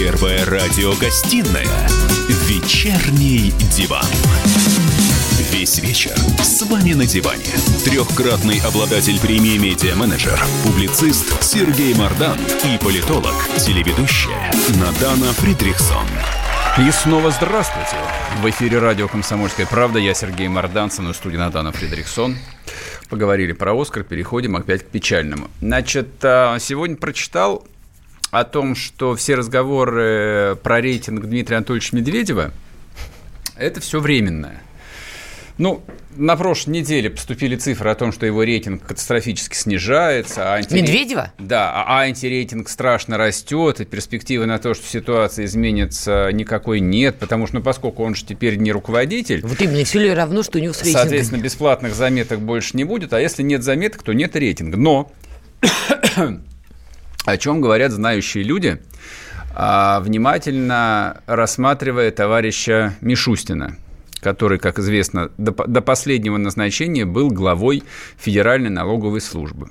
Первая радиогостинная «Вечерний диван». Весь вечер с вами на диване. Трехкратный обладатель премии «Медиа-менеджер», публицист Сергей Мардан и политолог, телеведущая Надана Фридрихсон. И снова здравствуйте. В эфире радио «Комсомольская правда». Я Сергей Мардан, со мной студии Надана Фридрихсон. Поговорили про «Оскар», переходим опять к печальному. Значит, а, сегодня прочитал о том, что все разговоры про рейтинг Дмитрия Анатольевича Медведева – это все временное. Ну, на прошлой неделе поступили цифры о том, что его рейтинг катастрофически снижается. А антире... Медведева? Да, а антирейтинг страшно растет, и перспективы на то, что ситуация изменится, никакой нет, потому что, ну, поскольку он же теперь не руководитель... Вот именно, все ли равно, что у него с рейтингом? Соответственно, бесплатных заметок больше не будет, а если нет заметок, то нет рейтинга. Но о чем говорят знающие люди, а, внимательно рассматривая товарища Мишустина – который, как известно, до, до последнего назначения был главой Федеральной налоговой службы.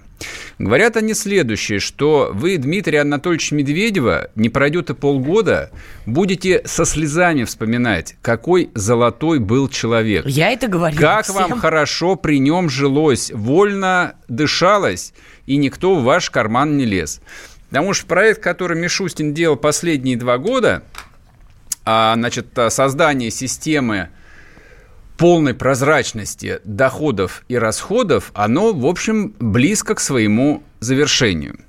Говорят они следующее, что вы, Дмитрий Анатольевич Медведева, не пройдет и полгода, будете со слезами вспоминать, какой золотой был человек. Я это говорю Как всем. вам хорошо при нем жилось, вольно дышалось, и никто в ваш карман не лез. Потому что проект, который Мишустин делал последние два года, а, значит, создание системы полной прозрачности доходов и расходов, оно, в общем, близко к своему завершению.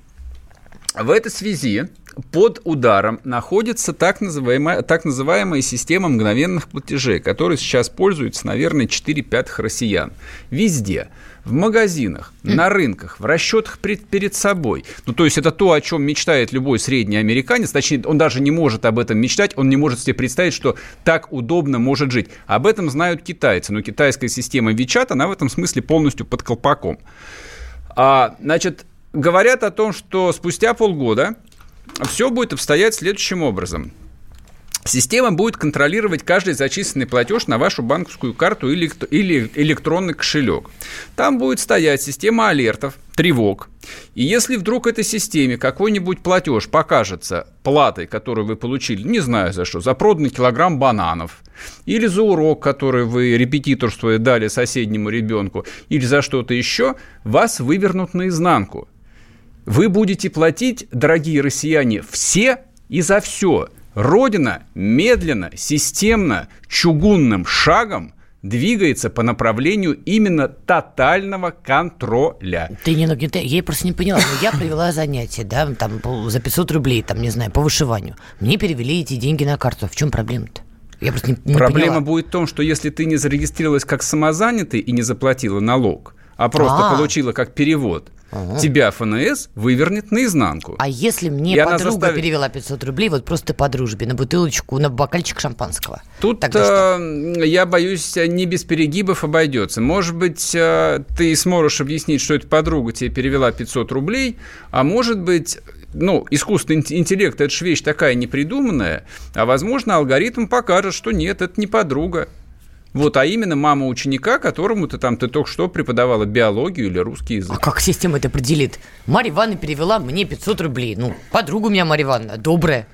В этой связи под ударом находится так называемая, так называемая система мгновенных платежей, которая сейчас пользуется, наверное, 4 пятых россиян. Везде в магазинах, на рынках, в расчетах перед, перед собой. Ну, то есть это то, о чем мечтает любой средний американец. Точнее, он даже не может об этом мечтать, он не может себе представить, что так удобно может жить. Об этом знают китайцы, но китайская система WeChat, она в этом смысле полностью под колпаком. А, значит, говорят о том, что спустя полгода все будет обстоять следующим образом. Система будет контролировать каждый зачисленный платеж на вашу банковскую карту или, электронный кошелек. Там будет стоять система алертов, тревог. И если вдруг этой системе какой-нибудь платеж покажется платой, которую вы получили, не знаю за что, за проданный килограмм бананов, или за урок, который вы репетиторствуя дали соседнему ребенку, или за что-то еще, вас вывернут наизнанку. Вы будете платить, дорогие россияне, все и за все – Родина медленно, системно, чугунным шагом двигается по направлению именно тотального контроля. Ты не, ты, я просто не поняла. Ну, я провела занятие, да, там за 500 рублей, там, не знаю, по вышиванию. Мне перевели эти деньги на карту. В чем проблема-то? Я просто не, не Проблема поняла. будет в том, что если ты не зарегистрировалась как самозанятый и не заплатила налог, а просто А-а-а. получила как перевод – Ага. Тебя ФНС вывернет наизнанку. А если мне и подруга застав... перевела 500 рублей, вот просто по дружбе, на бутылочку, на бокальчик шампанского? Тут Тогда э, я боюсь, не без перегибов обойдется. Может быть, э, ты сможешь объяснить, что эта подруга тебе перевела 500 рублей, а может быть, ну, искусственный интеллект – это же вещь такая непридуманная, а, возможно, алгоритм покажет, что нет, это не подруга. Вот, а именно мама ученика, которому ты там, ты только что преподавала биологию или русский язык. А как система это определит? Марья Ивановна перевела мне 500 рублей. Ну, подруга у меня Марья Ивановна, добрая.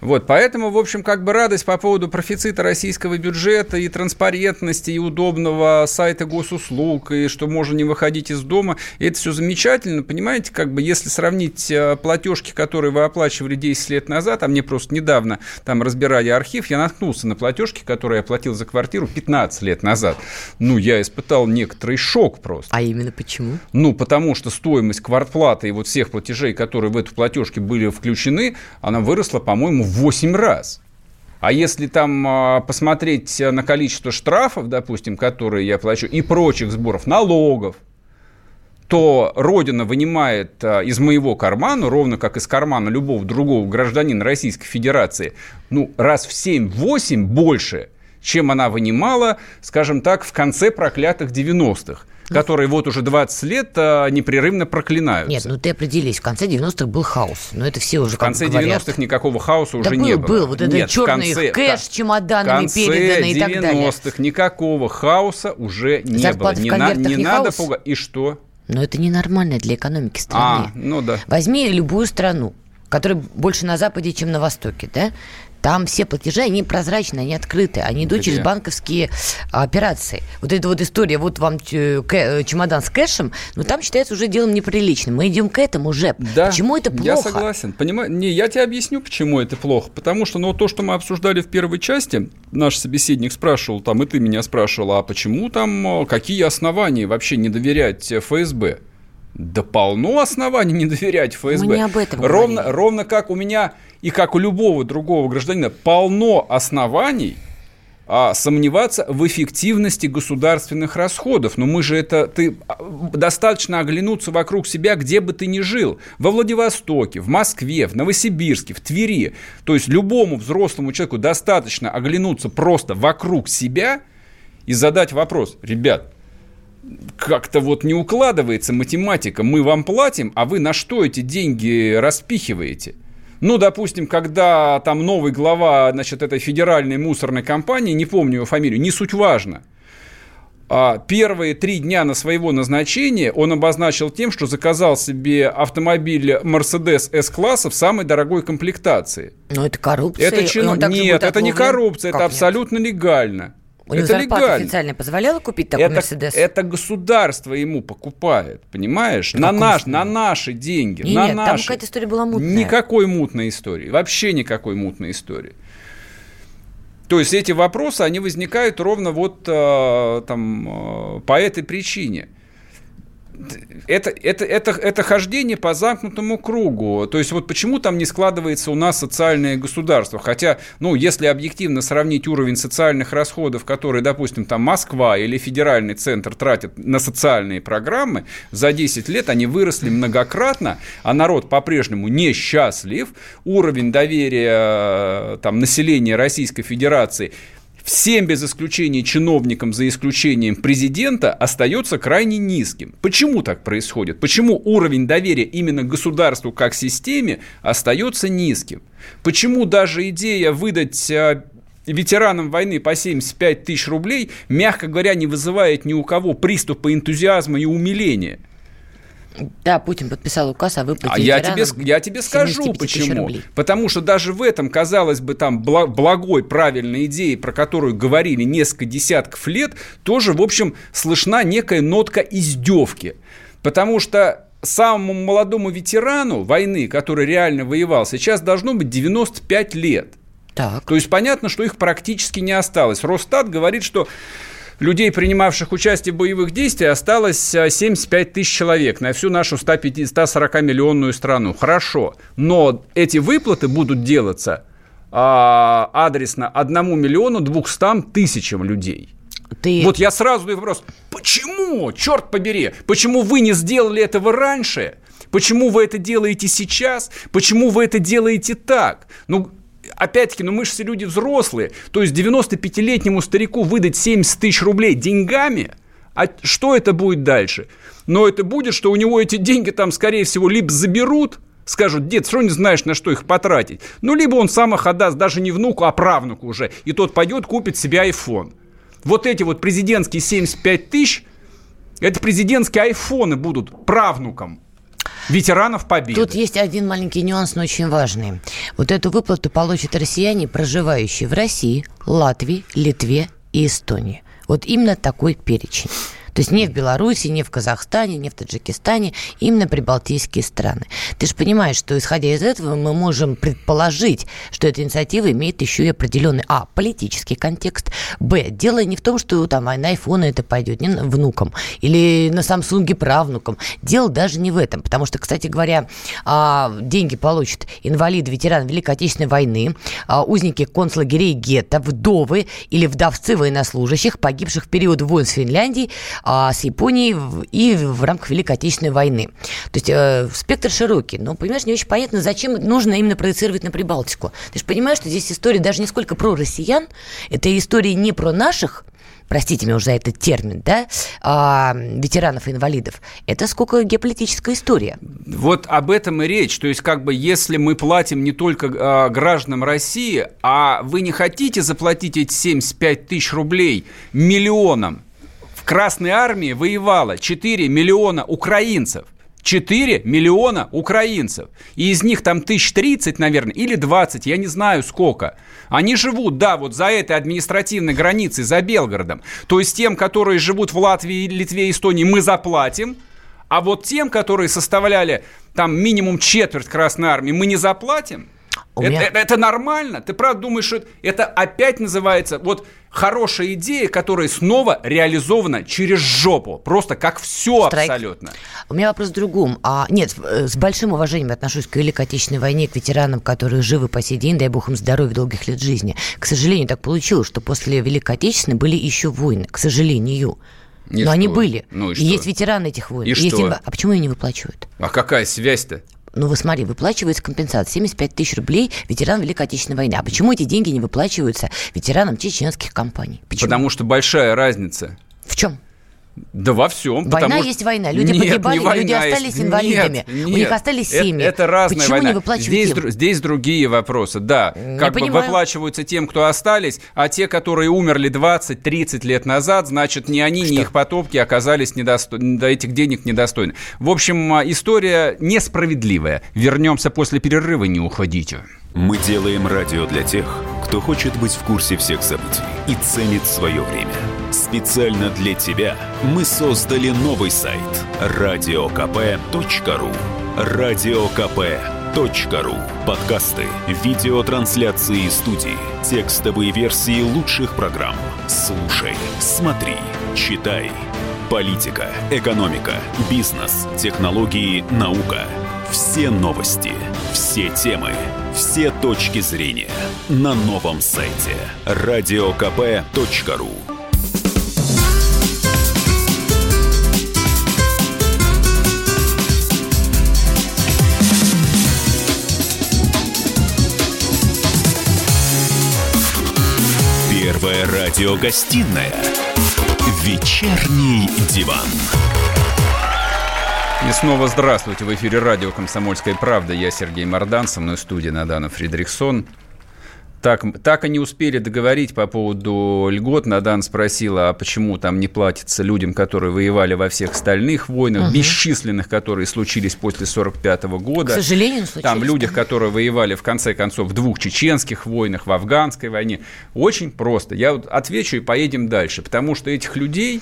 Вот, поэтому, в общем, как бы радость по поводу профицита российского бюджета и транспарентности, и удобного сайта госуслуг, и что можно не выходить из дома, и это все замечательно, понимаете, как бы если сравнить э, платежки, которые вы оплачивали 10 лет назад, а мне просто недавно там разбирали архив, я наткнулся на платежки, которые я оплатил за квартиру 15 лет назад. Ну, я испытал некоторый шок просто. А именно почему? Ну, потому что стоимость квартплаты и вот всех платежей, которые в эту платежке были включены, она выросла, по-моему, в 8 раз. А если там а, посмотреть на количество штрафов, допустим, которые я плачу, и прочих сборов, налогов, то Родина вынимает а, из моего кармана, ровно как из кармана любого другого гражданина Российской Федерации, ну, раз в 7-8 больше, чем она вынимала, скажем так, в конце проклятых 90-х которые вот уже 20 лет а, непрерывно проклинаются. Нет, ну ты определись, в конце 90-х был хаос, но это все уже В конце 90-х никакого хаоса уже да не был, было. был, вот это Нет, черный конце, кэш с чемоданами переданный и так далее. В 90-х никакого хаоса уже не Зарплаты было. Не, на, не, не надо пугать. И что? Но это ненормально для экономики страны. А, ну да. Возьми любую страну, который больше на Западе, чем на Востоке, да? Там все платежи, они прозрачные, они открыты, они идут Где? через банковские операции. Вот эта вот история, вот вам чемодан с кэшем, но там считается уже делом неприличным. Мы идем к этому уже. Да, почему это плохо? Я согласен. Понимаю, не, я тебе объясню, почему это плохо. Потому что, ну, то, что мы обсуждали в первой части, наш собеседник спрашивал, там, и ты меня спрашивал, а почему там, какие основания вообще не доверять ФСБ? Да полно оснований не доверять ФСБ. Мы не об этом ровно, ровно как у меня и как у любого другого гражданина полно оснований а, сомневаться в эффективности государственных расходов. Но мы же это... Ты а, достаточно оглянуться вокруг себя, где бы ты ни жил. Во Владивостоке, в Москве, в Новосибирске, в Твери. То есть любому взрослому человеку достаточно оглянуться просто вокруг себя и задать вопрос. Ребят, как-то вот не укладывается математика. Мы вам платим, а вы на что эти деньги распихиваете? Ну, допустим, когда там новый глава, значит, этой федеральной мусорной компании, не помню его фамилию, не суть важно, а первые три дня на своего назначения он обозначил тем, что заказал себе автомобиль Mercedes S-класса в самой дорогой комплектации. Но это коррупция. Это чин... Нет, это не коррупция, как это нет? абсолютно легально. У него это зарплата легально. официально позволяла купить такой это, Мерседес? Это государство ему покупает, понимаешь? На, наш, на наши деньги. Не, на нет, наши. там какая-то история была мутная. Никакой мутной истории. Вообще никакой мутной истории. То есть эти вопросы, они возникают ровно вот э, там, э, по этой причине это, это, это, это хождение по замкнутому кругу. То есть вот почему там не складывается у нас социальное государство? Хотя, ну, если объективно сравнить уровень социальных расходов, которые, допустим, там Москва или федеральный центр тратят на социальные программы, за 10 лет они выросли многократно, а народ по-прежнему несчастлив, уровень доверия там, населения Российской Федерации – всем без исключения чиновникам, за исключением президента, остается крайне низким. Почему так происходит? Почему уровень доверия именно государству как системе остается низким? Почему даже идея выдать а, ветеранам войны по 75 тысяч рублей, мягко говоря, не вызывает ни у кого приступа энтузиазма и умиления? Да, Путин подписал указ о выплате а я тебе, я тебе скажу, почему. Потому что даже в этом, казалось бы, там благой, правильной идее, про которую говорили несколько десятков лет, тоже, в общем, слышна некая нотка издевки. Потому что самому молодому ветерану войны, который реально воевал, сейчас должно быть 95 лет. Так. То есть понятно, что их практически не осталось. Росстат говорит, что людей, принимавших участие в боевых действиях, осталось 75 э, тысяч человек на всю нашу 140-миллионную страну. Хорошо, но эти выплаты будут делаться а, адресно 1 миллиону 200 тысячам людей. Ты... Вот я сразу задаю вопрос, почему, черт побери, почему вы не сделали этого раньше? Почему вы это делаете сейчас? Почему вы это делаете так? Ну, опять-таки, ну мы же все люди взрослые. То есть 95-летнему старику выдать 70 тысяч рублей деньгами, а что это будет дальше? Но это будет, что у него эти деньги там, скорее всего, либо заберут, скажут, дед, что не знаешь, на что их потратить? Ну, либо он сам их отдаст даже не внуку, а правнуку уже, и тот пойдет, купит себе iPhone. Вот эти вот президентские 75 тысяч, это президентские айфоны будут правнукам ветеранов Победы. Тут есть один маленький нюанс, но очень важный. Вот эту выплату получат россияне, проживающие в России, Латвии, Литве и Эстонии. Вот именно такой перечень. То есть не в Беларуси, не в Казахстане, не в Таджикистане, именно прибалтийские страны. Ты же понимаешь, что исходя из этого мы можем предположить, что эта инициатива имеет еще и определенный, а, политический контекст, б, дело не в том, что там на айфоны это пойдет, не внукам, или на Самсунге правнукам. Дело даже не в этом, потому что, кстати говоря, а, деньги получат инвалиды, ветераны Великой Отечественной войны, а, узники концлагерей гетто, вдовы или вдовцы военнослужащих, погибших в период войн с Финляндией, а, с Японией и в рамках Великой Отечественной войны. То есть э, спектр широкий. Но, понимаешь, не очень понятно, зачем нужно именно проецировать на Прибалтику. Ты же понимаешь, что здесь история даже не сколько про россиян, это история не про наших, простите меня уже за этот термин, да, а, ветеранов и инвалидов, это сколько геополитическая история. Вот об этом и речь. То есть, как бы, если мы платим не только а, гражданам России, а вы не хотите заплатить эти 75 тысяч рублей миллионам Красной армии воевало 4 миллиона украинцев. 4 миллиона украинцев. И из них там тысяч тридцать, наверное, или 20, я не знаю сколько. Они живут, да, вот за этой административной границей, за Белгородом. То есть тем, которые живут в Латвии, Литве, Эстонии, мы заплатим. А вот тем, которые составляли там минимум четверть Красной Армии, мы не заплатим. У это, меня... это, это нормально? Ты правда думаешь, что это опять называется вот хорошая идея, которая снова реализована через жопу. Просто как все Страйк. абсолютно. У меня вопрос в другом. А, нет, э, с большим уважением отношусь к Великой Отечественной войне, к ветеранам, которые живы по сей день, дай бог им здоровья, долгих лет жизни. К сожалению, так получилось, что после Великой Отечественной были еще войны, к сожалению. И Но что? они были. Ну и, и есть ветераны этих войн. И, и что? Есть... А почему их не выплачивают? А какая связь-то? Ну, вы смотри, выплачивается компенсация 75 тысяч рублей ветеранам Великой Отечественной войны. А почему эти деньги не выплачиваются ветеранам чеченских компаний? Почему? Потому что большая разница. В чем? Да во всем. Война есть война. Люди нет, погибали, война люди остались есть. инвалидами. Нет, У них остались семьи. Это, это разная Почему война. не выплачивают здесь, здесь другие вопросы. Да, не как понимаю. бы выплачиваются тем, кто остались, а те, которые умерли 20-30 лет назад, значит, ни они, Что? ни их потомки оказались недосто... до этих денег недостойны. В общем, а, история несправедливая. Вернемся после перерыва, не уходите. Мы делаем радио для тех, кто хочет быть в курсе всех событий и ценит свое время. Специально для тебя мы создали новый сайт радиокп.ру радиокп.ру Подкасты, видеотрансляции студии, текстовые версии лучших программ. Слушай, смотри, читай. Политика, экономика, бизнес, технологии, наука. Все новости, все темы, все точки зрения на новом сайте радиокп.ру Первая радиогостинная «Вечерний диван». И снова здравствуйте. В эфире радио «Комсомольская правда». Я Сергей Мордан, со мной в студии Надана Фридрихсон. Так, так и не успели договорить по поводу льгот. Надан спросила, а почему там не платится людям, которые воевали во всех остальных войнах, угу. бесчисленных, которые случились после 45 года. К сожалению, случились. Там людях, которые воевали, в конце концов, в двух чеченских войнах, в афганской войне. Очень просто. Я вот отвечу и поедем дальше. Потому что этих людей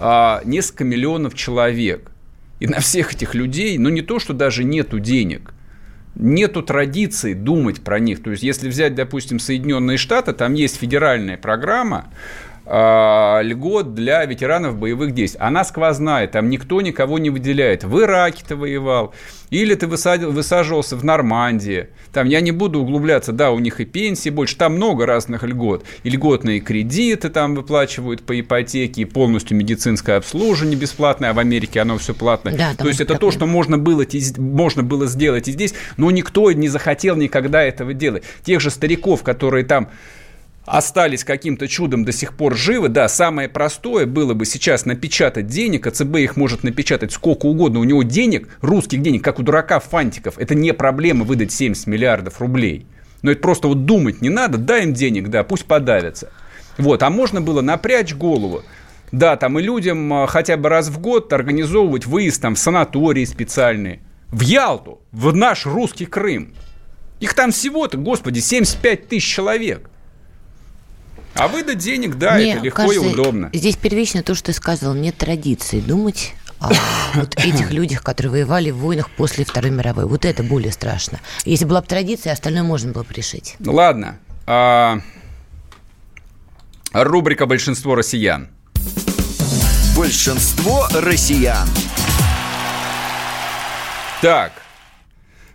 а, несколько миллионов человек. И на всех этих людей, ну не то, что даже нету денег – нету традиции думать про них. То есть, если взять, допустим, Соединенные Штаты, там есть федеральная программа, льгот для ветеранов боевых действий. Она сквозная, там никто никого не выделяет. В Ираке ты воевал, или ты высадил, высаживался в Нормандии. Там я не буду углубляться, да, у них и пенсии больше, там много разных льгот. И льготные кредиты там выплачивают по ипотеке, и полностью медицинское обслуживание бесплатное, а в Америке оно все платное. Да, то есть это то, что можно было, можно было сделать и здесь, но никто не захотел никогда этого делать. Тех же стариков, которые там остались каким-то чудом до сих пор живы, да, самое простое было бы сейчас напечатать денег, а ЦБ их может напечатать сколько угодно, у него денег, русских денег, как у дурака Фантиков, это не проблема выдать 70 миллиардов рублей. Но это просто вот думать не надо, дай им денег, да, пусть подавятся. Вот, а можно было напрячь голову, да, там и людям а, хотя бы раз в год организовывать выезд там в санатории специальные, в Ялту, в наш русский Крым. Их там всего-то, господи, 75 тысяч человек. А выдать денег, да, Мне это легко кажется, и удобно. Здесь первично то, что ты сказал, нет традиции думать о вот этих людях, которые воевали в войнах после Второй мировой. Вот это более страшно. Если была бы традиция, остальное можно было бы решить. Ну ладно. А... Рубрика «Большинство россиян». Большинство россиян. Так,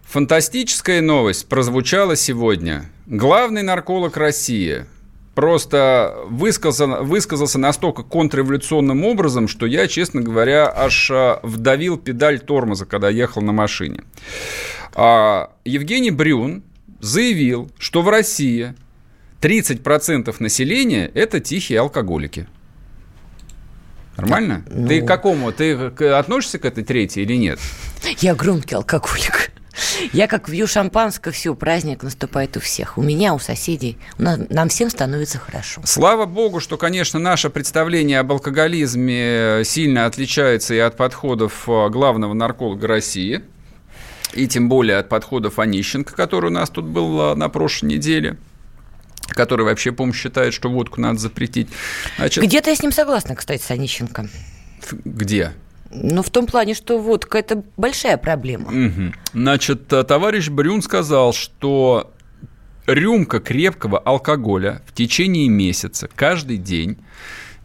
фантастическая новость прозвучала сегодня. Главный нарколог России – просто высказался, высказался настолько контрреволюционным образом, что я, честно говоря, аж а, вдавил педаль тормоза, когда ехал на машине. А, Евгений Брюн заявил, что в России 30% населения – это тихие алкоголики. Нормально? Ну... Ты к какому? Ты относишься к этой третьей или нет? Я громкий алкоголик. Я как вью шампанское, все, праздник наступает у всех. У меня, у соседей. У нас, нам всем становится хорошо. Слава богу, что, конечно, наше представление об алкоголизме сильно отличается и от подходов э, главного нарколога России, и тем более от подходов Онищенко, который у нас тут был э, на прошлой неделе который вообще, по-моему, считает, что водку надо запретить. Значит, Где-то я с ним согласна, кстати, с Онищенко. Где? Ну, в том плане, что водка – это большая проблема. Угу. Значит, э, товарищ Брюн сказал, что рюмка крепкого алкоголя в течение месяца каждый день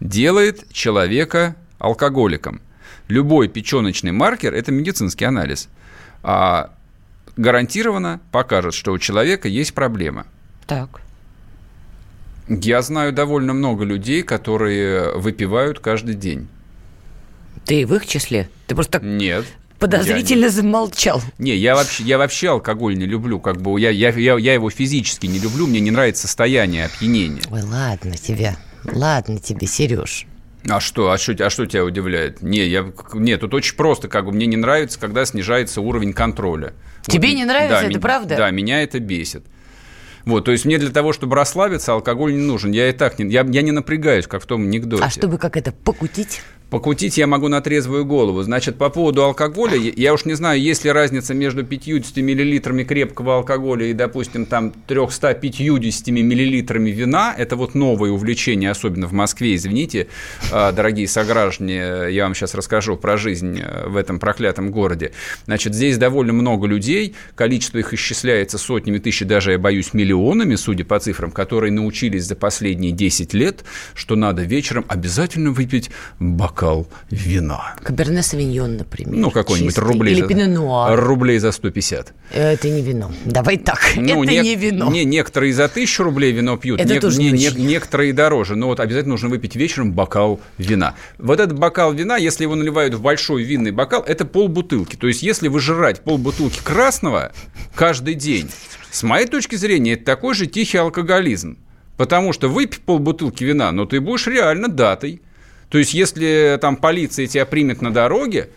делает человека алкоголиком. Любой печеночный маркер – это медицинский анализ. А гарантированно покажет, что у человека есть проблема. Так. Я знаю довольно много людей, которые выпивают каждый день. Ты в их числе? Ты просто так Нет. подозрительно не... замолчал. Не, я вообще, я вообще алкоголь не люблю. Как бы я, я, я, я его физически не люблю. Мне не нравится состояние опьянения. Ой, ладно тебе. Ладно тебе, Сереж. А что, а что, а что тебя удивляет? Не, я, нет, тут очень просто, как бы мне не нравится, когда снижается уровень контроля. Тебе вот, не нравится, да, это ми, правда? Да, меня это бесит. Вот, то есть мне для того, чтобы расслабиться, алкоголь не нужен. Я и так не, я, я не напрягаюсь, как в том анекдоте. А чтобы как это покутить? Покутить я могу на трезвую голову. Значит, по поводу алкоголя, я уж не знаю, есть ли разница между 50 миллилитрами крепкого алкоголя и, допустим, там 350 миллилитрами вина. Это вот новое увлечение, особенно в Москве, извините, а, дорогие сограждане, я вам сейчас расскажу про жизнь э, в этом проклятом городе. Значит, здесь довольно много людей, количество их исчисляется сотнями тысяч, даже, я боюсь, миллионами, судя по цифрам, которые научились за последние 10 лет, что надо вечером обязательно выпить бокал бокал вина. Каберне Савиньон, например. Ну, какой-нибудь рублей, Или за, рублей за 150. Это не вино. Давай так, ну, это не, не вино. Не, некоторые за тысячу рублей вино пьют, это не, тоже не, не, не, некоторые дороже. Но вот обязательно нужно выпить вечером бокал вина. Вот этот бокал вина, если его наливают в большой винный бокал, это полбутылки. То есть, если выжирать полбутылки красного каждый день, с моей точки зрения, это такой же тихий алкоголизм. Потому что выпив полбутылки вина, но ты будешь реально датой. То есть, если там полиция тебя примет на дороге,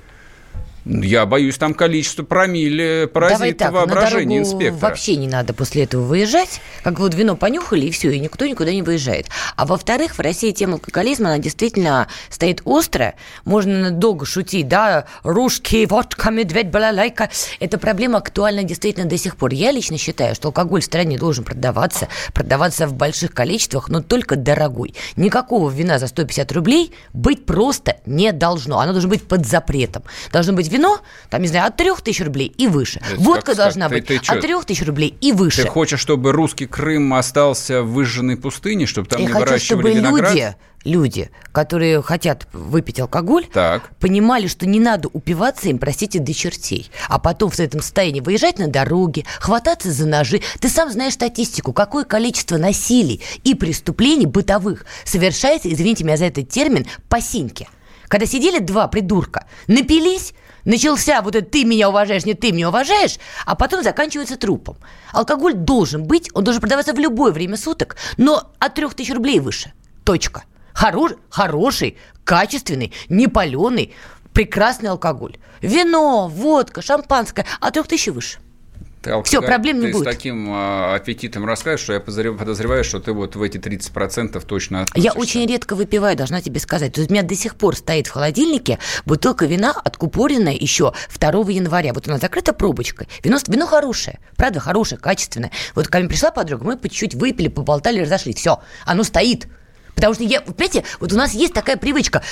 я боюсь, там количество промилле поразит Давай так, воображение на инспектора. вообще не надо после этого выезжать. Как вот вино понюхали, и все, и никто никуда не выезжает. А во-вторых, в России тема алкоголизма, она действительно стоит остро. Можно долго шутить, да, русские, водка, медведь, балалайка. Эта проблема актуальна действительно до сих пор. Я лично считаю, что алкоголь в стране должен продаваться, продаваться в больших количествах, но только дорогой. Никакого вина за 150 рублей быть просто не должно. Оно должно быть под запретом. Должно быть вино, там, не знаю, от 3 тысяч рублей и выше. Это Водка как, должна ты, быть ты, ты от 3 тысяч рублей и выше. Ты хочешь, чтобы русский Крым остался в выжженной пустыне, чтобы там Я не хочу, выращивали чтобы виноград? люди люди, которые хотят выпить алкоголь, так. понимали, что не надо упиваться им, простите, до чертей. А потом в этом состоянии выезжать на дороге, хвататься за ножи. Ты сам знаешь статистику, какое количество насилий и преступлений бытовых совершается, извините меня за этот термин, по синьке. Когда сидели два придурка, напились, начался вот это «ты меня уважаешь, не ты меня уважаешь», а потом заканчивается трупом. Алкоголь должен быть, он должен продаваться в любое время суток, но от 3000 рублей выше. Точка. Хорош, хороший, качественный, не паленый, прекрасный алкоголь. Вино, водка, шампанское от 3000 выше. Алкоголь, Все, проблем не ты будет. с таким э, аппетитом рассказываешь, что я подозреваю, что ты вот в эти 30% точно относишься. Я очень редко выпиваю, должна тебе сказать. То есть у меня до сих пор стоит в холодильнике бутылка вина откупоренная еще 2 января. Вот она закрыта пробочкой. Вино, вино хорошее, правда, хорошее, качественное. Вот ко мне пришла подруга, мы по чуть-чуть выпили, поболтали, разошлись. Все, оно стоит. Потому что, я, понимаете, вот у нас есть такая привычка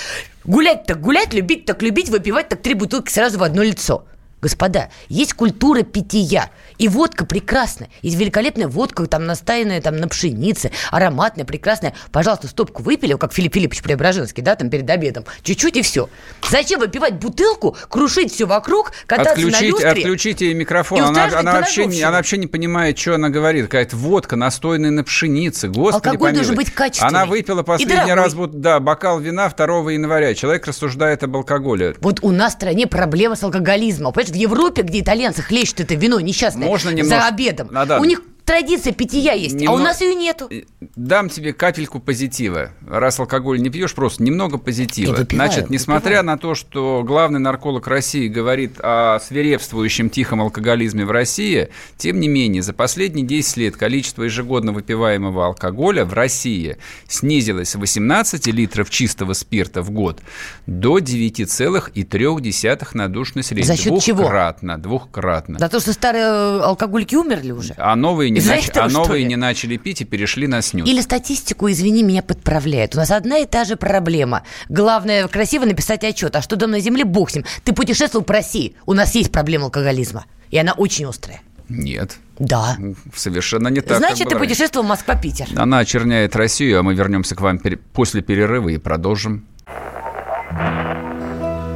гулять так гулять, любить так любить, выпивать так три бутылки сразу в одно лицо. Господа, есть культура питья. И водка прекрасная. Есть великолепная водка, там настаянная там, на пшенице, ароматная, прекрасная. Пожалуйста, стопку выпили, как Филипп Филиппович Преображенский, да, там перед обедом. Чуть-чуть и все. Зачем выпивать бутылку, крушить все вокруг, кататься отключить, на люстре? Отключите микрофон. Она, она, вообще не, она вообще не понимает, что она говорит. Какая-то водка, настойная на пшенице. Господи, Алкоголь помилуй. должен быть качественный. Она выпила последний раз да, бокал вина 2 января. Человек рассуждает об алкоголе. Вот у нас в стране проблема с алкоголизмом. Понимаешь, в Европе, где итальянцы хлещут это вино несчастное Можно немножко... за обедом, а, да. у них традиция питья есть, Немного... а у нас ее нету. Дам тебе капельку позитива. Раз алкоголь не пьешь, просто немного позитива. Выпиваю, Значит, несмотря выпиваю. на то, что главный нарколог России говорит о свирепствующем тихом алкоголизме в России, тем не менее, за последние 10 лет количество ежегодно выпиваемого алкоголя в России снизилось с 18 литров чистого спирта в год до 9,3 на душ населения. За счет двухкратно, чего? Двухкратно. За то, что старые алкоголики умерли уже? А новые, не, нач... этого, а новые не начали пить и перешли на снюс. Или статистику, извини, меня подправляют. У нас одна и та же проблема. Главное, красиво написать отчет. А что дом на земле, бог с ним. Ты путешествовал по России. У нас есть проблема алкоголизма. И она очень острая. Нет. Да. Совершенно не так. Значит, ты путешествовал Москва-Питер. Она очерняет Россию, а мы вернемся к вам после перерыва и продолжим.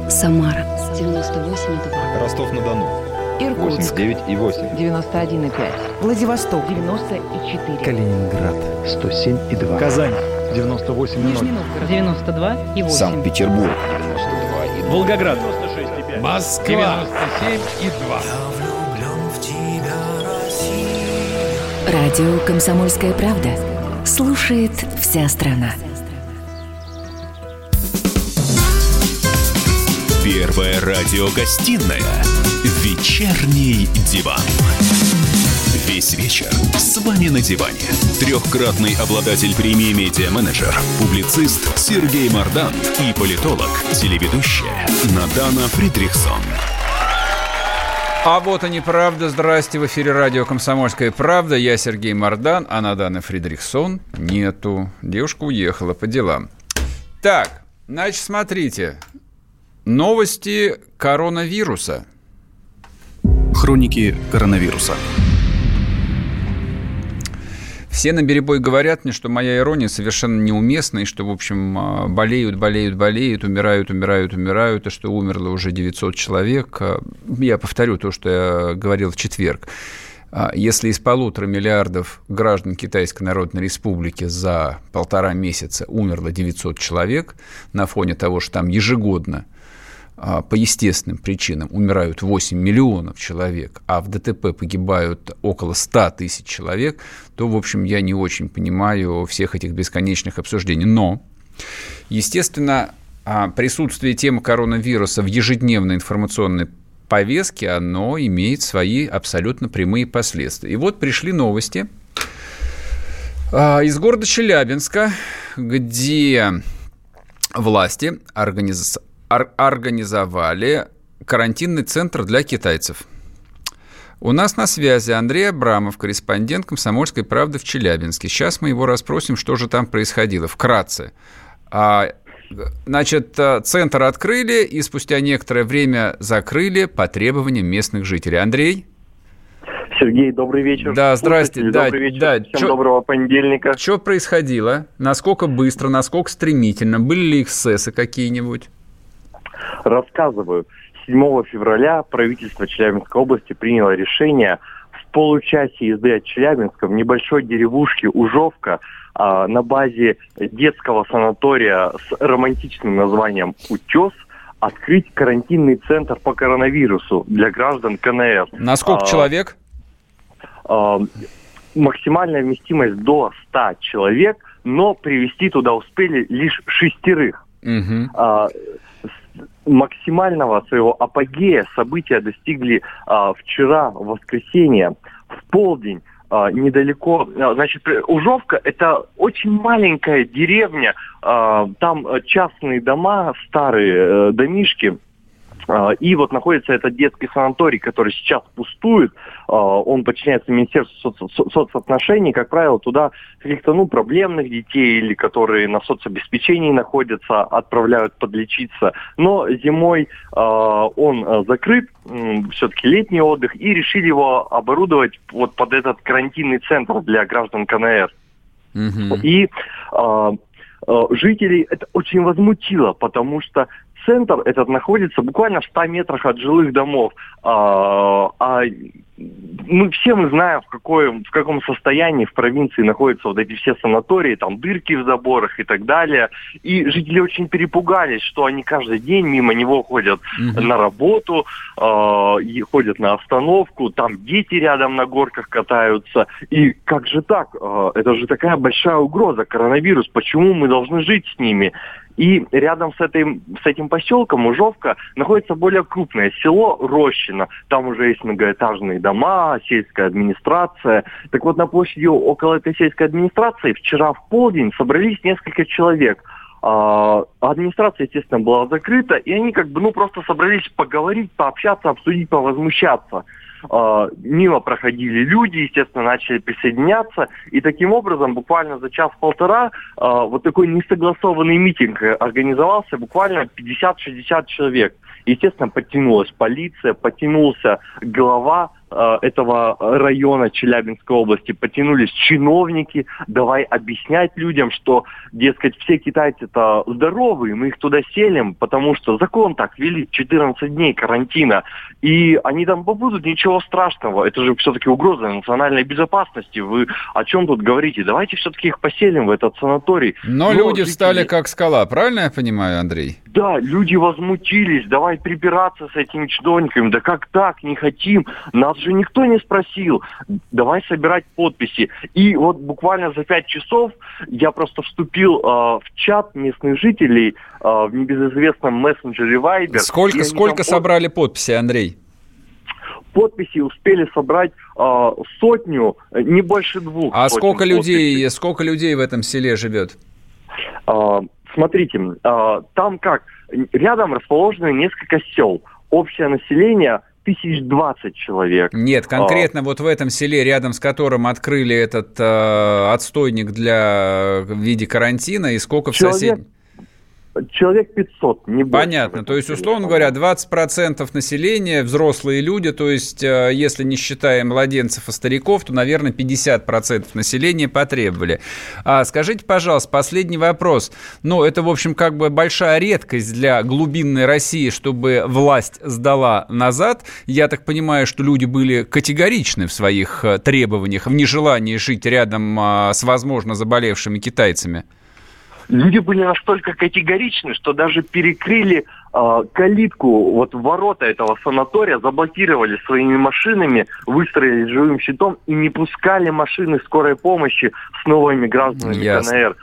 Самара 98,2. Ростов-на-Дону. Иркутск 89 и 8. 91 и 5. Владивосток 94. Калининград 107 и 2. Казань 98 и 0. Нижний Новгород 92 и 8. Санкт-Петербург 92 и 2. Волгоград 96 и 5. Москва 97 и 2. Радио «Комсомольская правда». Слушает вся страна. Первая радиогостинная «Вечерний диван». Весь вечер с вами на диване. Трехкратный обладатель премии «Медиа-менеджер», публицист Сергей Мардан и политолог, телеведущая Надана Фридрихсон. А вот они, правда. Здрасте, в эфире радио «Комсомольская правда». Я Сергей Мардан, а Надана Фридрихсон нету. Девушка уехала по делам. Так, значит, смотрите. Новости коронавируса. Хроники коронавируса. Все на перебой говорят мне, что моя ирония совершенно неуместна, и что, в общем, а, болеют, болеют, болеют, умирают, умирают, умирают, и что умерло уже 900 человек. А, я повторю то, что я говорил в четверг. А, если из полутора миллиардов граждан Китайской Народной Республики за полтора месяца умерло 900 человек, на фоне того, что там ежегодно по естественным причинам умирают 8 миллионов человек, а в ДТП погибают около 100 тысяч человек, то, в общем, я не очень понимаю всех этих бесконечных обсуждений. Но, естественно, а, присутствие темы коронавируса в ежедневной информационной повестке, оно имеет свои абсолютно прямые последствия. И вот пришли новости а, из города Челябинска, где власти организ организовали карантинный центр для китайцев. У нас на связи Андрей Абрамов, корреспондент «Комсомольской правды» в Челябинске. Сейчас мы его расспросим, что же там происходило. Вкратце. А, значит, центр открыли и спустя некоторое время закрыли по требованиям местных жителей. Андрей? Сергей, добрый вечер. Да, здрасте. Да, добрый вечер. Да, Всем чё, доброго понедельника. Что происходило? Насколько быстро, насколько стремительно? Были ли эксцессы какие-нибудь? Рассказываю. 7 февраля правительство Челябинской области приняло решение в получасе езды от Челябинска в небольшой деревушке Ужовка а, на базе детского санатория с романтичным названием «Утес» открыть карантинный центр по коронавирусу для граждан КНР. На сколько а, человек? А, максимальная вместимость до 100 человек, но привести туда успели лишь шестерых. Угу. А, максимального своего апогея события достигли а, вчера, в воскресенье, в полдень, а, недалеко. А, значит, Ужовка – это очень маленькая деревня, а, там частные дома, старые э, домишки – а, и вот находится этот детский санаторий, который сейчас пустует. А, он подчиняется Министерству соц- соцотношений. Как правило, туда каких-то ну, проблемных детей или которые на соцобеспечении находятся, отправляют подлечиться. Но зимой а, он закрыт, все-таки летний отдых, и решили его оборудовать вот под этот карантинный центр для граждан КНР. Mm-hmm. И жителей это очень возмутило, потому что центр этот находится буквально в 100 метрах от жилых домов. А, а мы все мы знаем, в, какой, в каком состоянии в провинции находятся вот эти все санатории, там дырки в заборах и так далее. И жители очень перепугались, что они каждый день мимо него ходят mm-hmm. на работу, э, и ходят на остановку, там дети рядом на горках катаются. И как же так? Э, это же такая большая угроза, коронавирус. Почему мы должны жить с ними? И рядом с, этой, с этим поселком Ужовка находится более крупное село Рощино. Там уже есть многоэтажные дома, сельская администрация. Так вот, на площади около этой сельской администрации вчера в полдень собрались несколько человек – а, администрация, естественно, была закрыта, и они как бы, ну, просто собрались поговорить, пообщаться, обсудить, повозмущаться. А, мимо проходили люди, естественно, начали присоединяться, и таким образом буквально за час-полтора а, вот такой несогласованный митинг организовался, буквально 50-60 человек. Естественно, подтянулась полиция, подтянулся глава Э, этого района Челябинской области потянулись чиновники, давай объяснять людям, что, дескать, все китайцы-то здоровые, мы их туда селим, потому что закон так велит, 14 дней карантина, и они там побудут, ничего страшного, это же все-таки угроза национальной безопасности, вы о чем тут говорите? Давайте все-таки их поселим в этот санаторий. Но, Но люди жители... встали как скала, правильно я понимаю, Андрей? Да, люди возмутились, давай прибираться с этими чиновниками, да как так, не хотим, нас же никто не спросил, давай собирать подписи. И вот буквально за пять часов я просто вступил э, в чат местных жителей э, в небезызвестном мессенджере Viber. Сколько, сколько там... собрали подписи, Андрей? подписи успели собрать э, сотню, не больше двух. А сколько людей, сколько людей в этом селе живет? Э, смотрите, э, там как, рядом расположены несколько сел. Общее население тысяч двадцать человек. Нет, конкретно а, вот в этом селе, рядом с которым открыли этот э, отстойник для в виде карантина, и сколько в соседнем? Человек 500, не больше. Понятно. То есть, условно говоря, 20% населения взрослые люди, то есть, э, если не считая младенцев и стариков, то, наверное, 50% населения потребовали. А, скажите, пожалуйста, последний вопрос. Ну, это, в общем, как бы большая редкость для глубинной России, чтобы власть сдала назад. Я так понимаю, что люди были категоричны в своих э, требованиях, в нежелании жить рядом а, с, возможно, заболевшими китайцами. Люди были настолько категоричны, что даже перекрыли э, калитку, вот ворота этого санатория, заблокировали своими машинами, выстроили живым щитом и не пускали машины скорой помощи с новыми гражданами Ясно. КНР.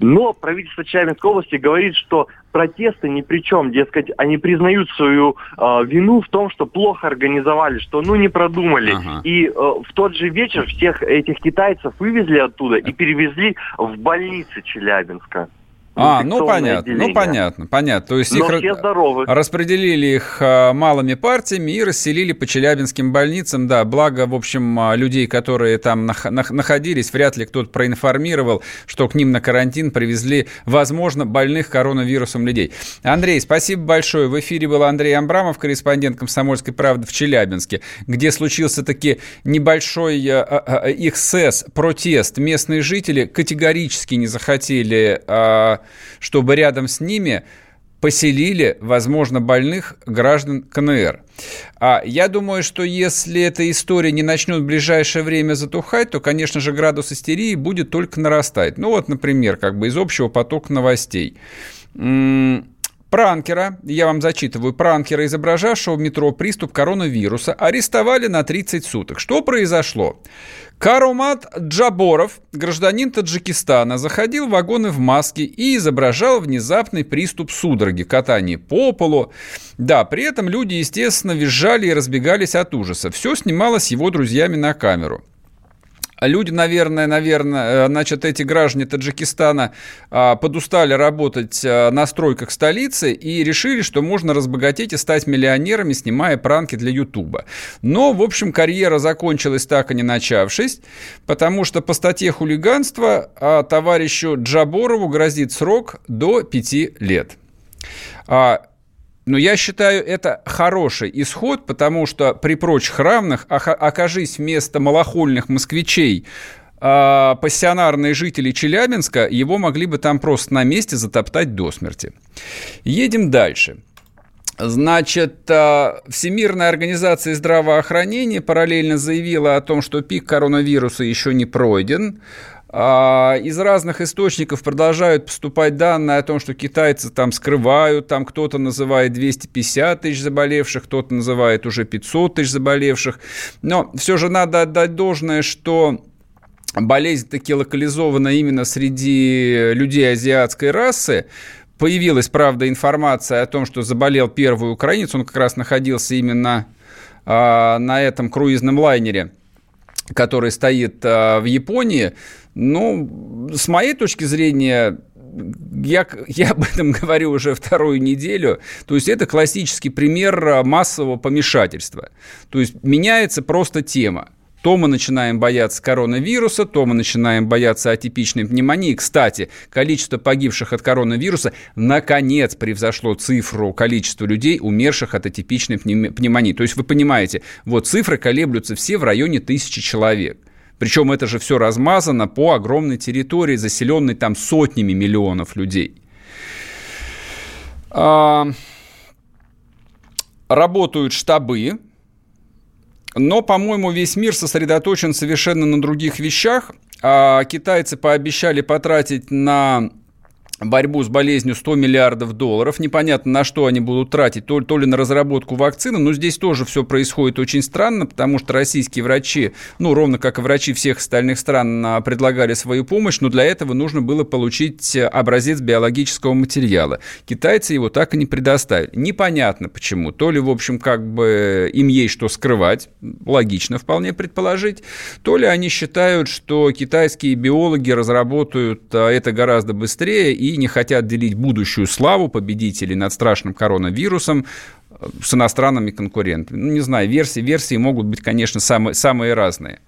Но правительство Челябинской области говорит, что протесты ни при чем. Дескать, они признают свою э, вину в том, что плохо организовали, что ну не продумали. Ага. И э, в тот же вечер всех этих китайцев вывезли оттуда и перевезли в больницы Челябинска. А, ну понятно, ну понятно, понятно. То есть Но их здоровы. распределили их а, малыми партиями и расселили по челябинским больницам. Да, благо, в общем, а, людей, которые там находились, вряд ли кто-то проинформировал, что к ним на карантин привезли, возможно, больных коронавирусом людей. Андрей, спасибо большое. В эфире был Андрей Амбрамов, корреспондент «Комсомольской правды» в Челябинске, где случился таки небольшой XS, протест. Местные жители категорически не захотели чтобы рядом с ними поселили, возможно, больных граждан КНР. А я думаю, что если эта история не начнет в ближайшее время затухать, то, конечно же, градус истерии будет только нарастать. Ну вот, например, как бы из общего потока новостей. Пранкера, я вам зачитываю, пранкера, изображавшего в метро приступ коронавируса, арестовали на 30 суток. Что произошло? Карумат Джаборов, гражданин Таджикистана, заходил в вагоны в маске и изображал внезапный приступ судороги, катание по полу. Да, при этом люди, естественно, визжали и разбегались от ужаса. Все снималось его друзьями на камеру. Люди, наверное, наверное, э, значит, эти граждане Таджикистана а, подустали работать э, на стройках столицы и решили, что можно разбогатеть и стать миллионерами, снимая пранки для Ютуба. Но, в общем, карьера закончилась так и не начавшись, потому что по статье хулиганства а, товарищу Джаборову грозит срок до пяти лет. Но я считаю, это хороший исход, потому что при прочих равных окажись вместо малохольных москвичей а, пассионарные жители Челябинска, его могли бы там просто на месте затоптать до смерти. Едем дальше. Значит, а, Всемирная организация здравоохранения параллельно заявила о том, что пик коронавируса еще не пройден. А, из разных источников продолжают поступать данные о том, что китайцы там скрывают, там кто-то называет 250 тысяч заболевших, кто-то называет уже 500 тысяч заболевших. Но все же надо отдать должное, что болезнь таки локализована именно среди людей азиатской расы. Появилась, правда, информация о том, что заболел первый украинец. Он как раз находился именно а, на этом круизном лайнере, который стоит а, в Японии. Ну, с моей точки зрения, я, я об этом говорю уже вторую неделю. То есть это классический пример массового помешательства. То есть меняется просто тема. То мы начинаем бояться коронавируса, то мы начинаем бояться атипичной пневмонии. Кстати, количество погибших от коронавируса наконец превзошло цифру количества людей, умерших от атипичной пневмонии. То есть вы понимаете, вот цифры колеблются все в районе тысячи человек. Причем это же все размазано по огромной территории, заселенной там сотнями миллионов людей. А, работают штабы, но, по-моему, весь мир сосредоточен совершенно на других вещах. А китайцы пообещали потратить на борьбу с болезнью 100 миллиардов долларов. Непонятно, на что они будут тратить, то, то ли на разработку вакцины, но здесь тоже все происходит очень странно, потому что российские врачи, ну, ровно как и врачи всех остальных стран, а, предлагали свою помощь, но для этого нужно было получить образец биологического материала. Китайцы его так и не предоставили. Непонятно почему. То ли, в общем, как бы им есть что скрывать, логично вполне предположить, то ли они считают, что китайские биологи разработают а, это гораздо быстрее и и не хотят делить будущую славу победителей над страшным коронавирусом э, с иностранными конкурентами. Ну, не знаю, версии, версии могут быть, конечно, самые, самые разные.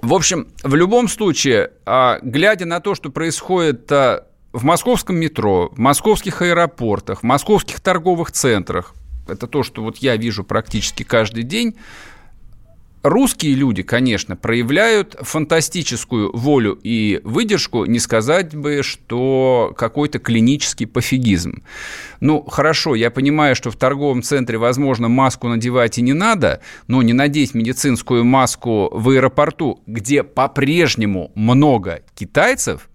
В общем, в любом случае, а, глядя на то, что происходит а, в московском метро, в московских аэропортах, в московских торговых центрах, это то, что вот я вижу практически каждый день, Русские люди, конечно, проявляют фантастическую волю и выдержку, не сказать бы, что какой-то клинический пофигизм. Ну, хорошо, я понимаю, что в торговом центре, возможно, маску надевать и не надо, но не надеть медицинскую маску в аэропорту, где по-прежнему много китайцев,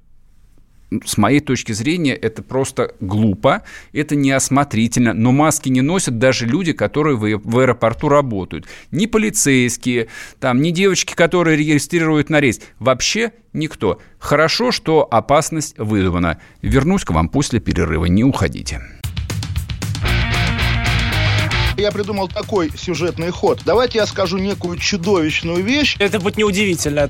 с моей точки зрения, это просто глупо, это неосмотрительно, но маски не носят даже люди, которые в аэропорту работают. Ни полицейские, там, ни девочки, которые регистрируют на рейс. Вообще никто. Хорошо, что опасность вызвана. Вернусь к вам после перерыва, не уходите. Я придумал такой сюжетный ход. Давайте я скажу некую чудовищную вещь. Это будет неудивительно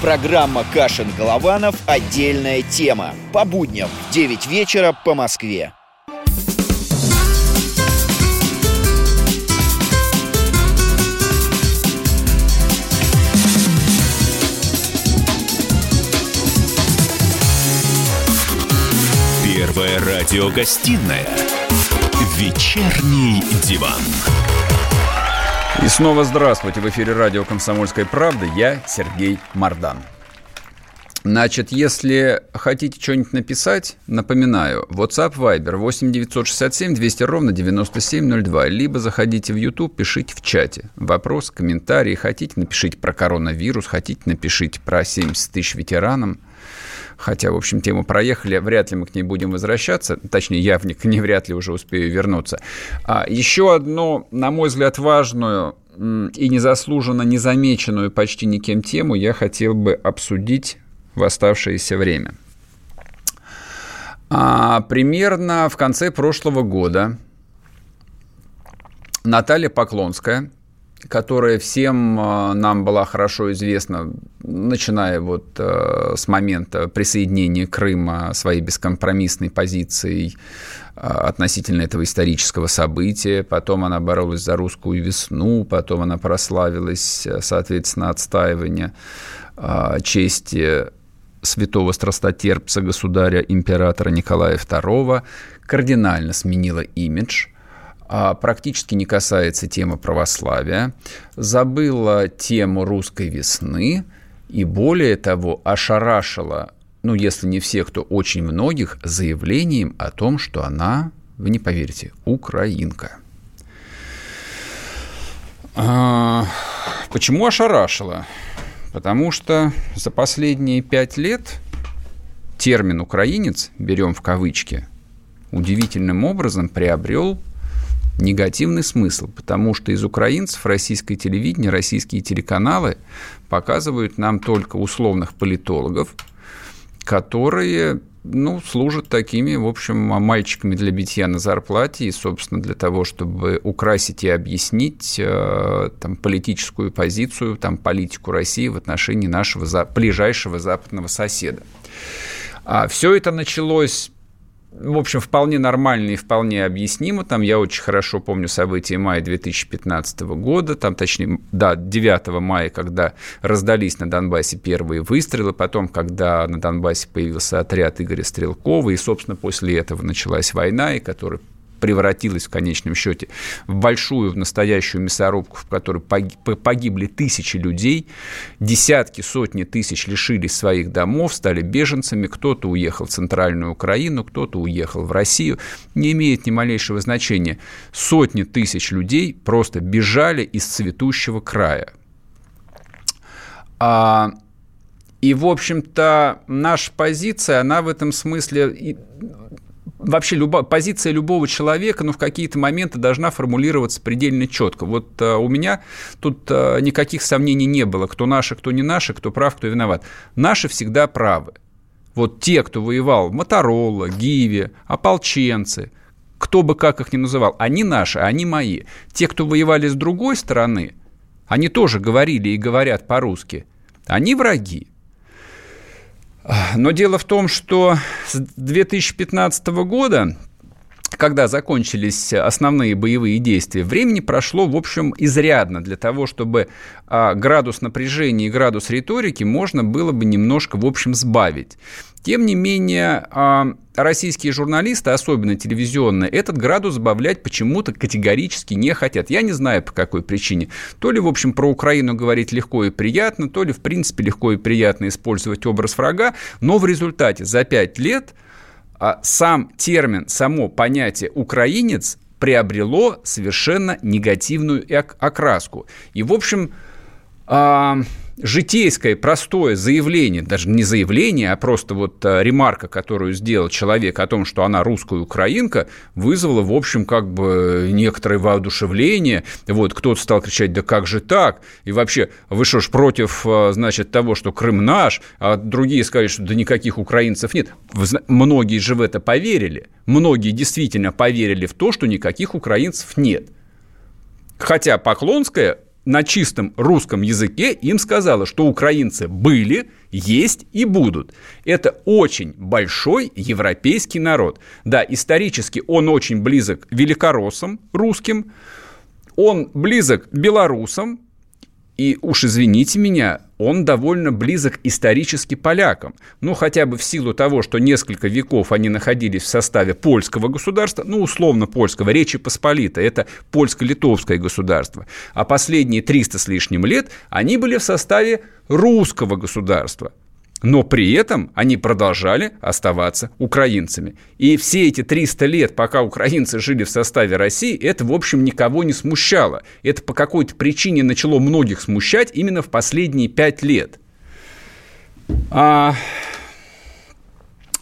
Программа «Кашин-Голованов. Отдельная тема». По будням в 9 вечера по Москве. Первая радиогостинная «Вечерний диван». И снова здравствуйте. В эфире радио «Комсомольская правда». Я Сергей Мордан. Значит, если хотите что-нибудь написать, напоминаю, WhatsApp, Viber 8 967 200 ровно 9702. Либо заходите в YouTube, пишите в чате. Вопрос, комментарии. Хотите, напишите про коронавирус, хотите, напишите про 70 тысяч ветеранам. Хотя, в общем, тему проехали, вряд ли мы к ней будем возвращаться. Точнее, я в них не вряд ли уже успею вернуться. А еще одну, на мой взгляд, важную и незаслуженно незамеченную почти никем тему я хотел бы обсудить в оставшееся время. А, примерно в конце прошлого года Наталья Поклонская, которая всем а, нам была хорошо известна начиная вот э, с момента присоединения Крыма своей бескомпромиссной позицией э, относительно этого исторического события, потом она боролась за русскую весну, потом она прославилась, э, соответственно, отстаивание э, чести святого страстотерпца государя императора Николая II, кардинально сменила имидж – а, практически не касается темы православия, забыла тему русской весны и, более того, ошарашила, ну, если не всех, то очень многих, заявлением о том, что она, вы не поверите, украинка. А, почему ошарашила? Потому что за последние пять лет термин «украинец», берем в кавычки, удивительным образом приобрел негативный смысл, потому что из украинцев российское телевидение, российские телеканалы показывают нам только условных политологов, которые ну, служат такими, в общем, мальчиками для битья на зарплате и, собственно, для того, чтобы украсить и объяснить э, там, политическую позицию, там, политику России в отношении нашего за... ближайшего западного соседа. А все это началось в общем, вполне нормально и вполне объяснимо. Там я очень хорошо помню события мая 2015 года, там, точнее, да, 9 мая, когда раздались на Донбассе первые выстрелы, потом, когда на Донбассе появился отряд Игоря Стрелкова, и, собственно, после этого началась война, и который превратилась в конечном счете в большую, в настоящую мясорубку, в которой погибли тысячи людей, десятки, сотни тысяч лишились своих домов, стали беженцами, кто-то уехал в Центральную Украину, кто-то уехал в Россию, не имеет ни малейшего значения. Сотни тысяч людей просто бежали из цветущего края. А, и, в общем-то, наша позиция, она в этом смысле вообще любо, позиция любого человека, ну, в какие-то моменты должна формулироваться предельно четко. Вот а, у меня тут а, никаких сомнений не было, кто наши, кто не наши, кто прав, кто виноват. Наши всегда правы. Вот те, кто воевал Моторола, Гиве, ополченцы, кто бы как их ни называл, они наши, они мои. Те, кто воевали с другой стороны, они тоже говорили и говорят по-русски, они враги. Но дело в том, что с 2015 года когда закончились основные боевые действия, времени прошло, в общем, изрядно для того, чтобы а, градус напряжения и градус риторики можно было бы немножко, в общем, сбавить. Тем не менее, а, российские журналисты, особенно телевизионные, этот градус сбавлять почему-то категорически не хотят. Я не знаю, по какой причине. То ли, в общем, про Украину говорить легко и приятно, то ли, в принципе, легко и приятно использовать образ врага, но в результате за пять лет – сам термин, само понятие «украинец» приобрело совершенно негативную окраску. И, в общем, а, житейское простое заявление, даже не заявление, а просто вот а, ремарка, которую сделал человек о том, что она русская украинка, вызвала, в общем, как бы некоторое воодушевление. Вот кто-то стал кричать, да как же так? И вообще, вы что ж против, а, значит, того, что Крым наш? А другие сказали, что да никаких украинцев нет. Многие же в это поверили. Многие действительно поверили в то, что никаких украинцев нет. Хотя Поклонская на чистом русском языке им сказала, что украинцы были, есть и будут. Это очень большой европейский народ. Да, исторически он очень близок великороссам русским, он близок белорусам, и уж извините меня, он довольно близок исторически полякам. Ну, хотя бы в силу того, что несколько веков они находились в составе польского государства, ну, условно польского, Речи Посполитой, это польско-литовское государство. А последние 300 с лишним лет они были в составе русского государства. Но при этом они продолжали оставаться украинцами. И все эти 300 лет, пока украинцы жили в составе России, это, в общем, никого не смущало. Это по какой-то причине начало многих смущать именно в последние 5 лет. А,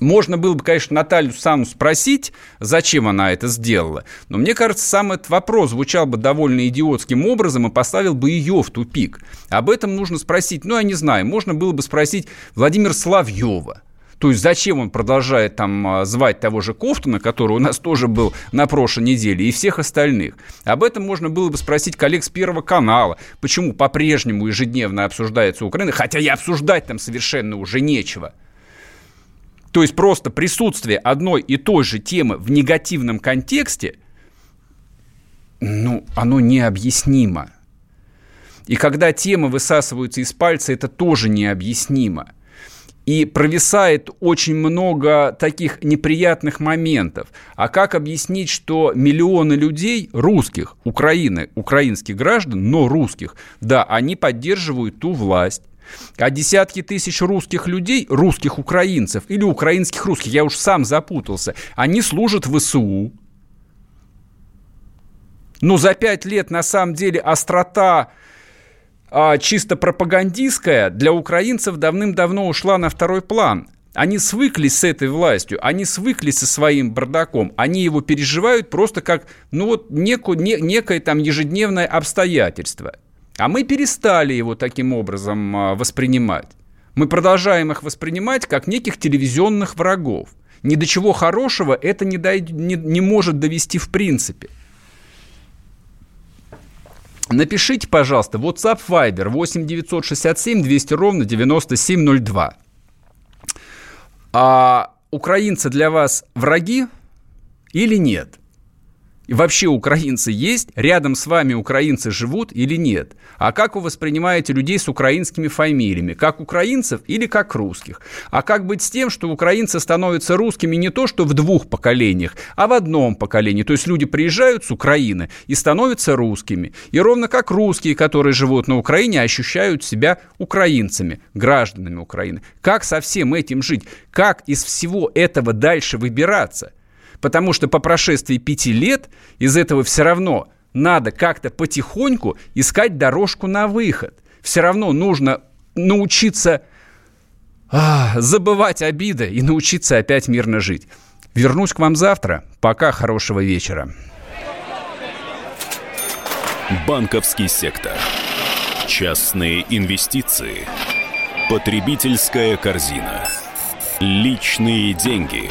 можно было бы, конечно, Наталью Сану спросить, зачем она это сделала, но мне кажется, сам этот вопрос звучал бы довольно идиотским образом и поставил бы ее в тупик. Об этом нужно спросить, ну, я не знаю, можно было бы спросить Владимира Соловьева, То есть зачем он продолжает там а, звать того же Кофтона, который у нас тоже был на прошлой неделе, и всех остальных? Об этом можно было бы спросить коллег с Первого канала. Почему по-прежнему ежедневно обсуждается Украина, хотя и обсуждать там совершенно уже нечего. То есть просто присутствие одной и той же темы в негативном контексте, ну, оно необъяснимо. И когда темы высасываются из пальца, это тоже необъяснимо. И провисает очень много таких неприятных моментов. А как объяснить, что миллионы людей, русских, Украины, украинских граждан, но русских, да, они поддерживают ту власть, а десятки тысяч русских людей, русских украинцев или украинских русских, я уж сам запутался, они служат в ВСУ. Но за пять лет на самом деле острота а, чисто пропагандистская для украинцев давным-давно ушла на второй план. Они свыклись с этой властью, они свыклись со своим бардаком, они его переживают просто как, ну вот, неку, не, некое там ежедневное обстоятельство – а мы перестали его таким образом а, воспринимать. Мы продолжаем их воспринимать как неких телевизионных врагов. Ни до чего хорошего это не, дойд... не, не может довести в принципе. Напишите, пожалуйста, WhatsApp Viber 8 967 200 ровно 9702. А украинцы для вас враги или нет? И вообще украинцы есть? Рядом с вами украинцы живут или нет? А как вы воспринимаете людей с украинскими фамилиями? Как украинцев или как русских? А как быть с тем, что украинцы становятся русскими не то, что в двух поколениях, а в одном поколении? То есть люди приезжают с Украины и становятся русскими. И ровно как русские, которые живут на Украине, ощущают себя украинцами, гражданами Украины. Как со всем этим жить? Как из всего этого дальше выбираться? Потому что по прошествии пяти лет из этого все равно надо как-то потихоньку искать дорожку на выход. Все равно нужно научиться а, забывать обиды и научиться опять мирно жить. Вернусь к вам завтра. Пока, хорошего вечера. Банковский сектор. Частные инвестиции. Потребительская корзина. Личные деньги.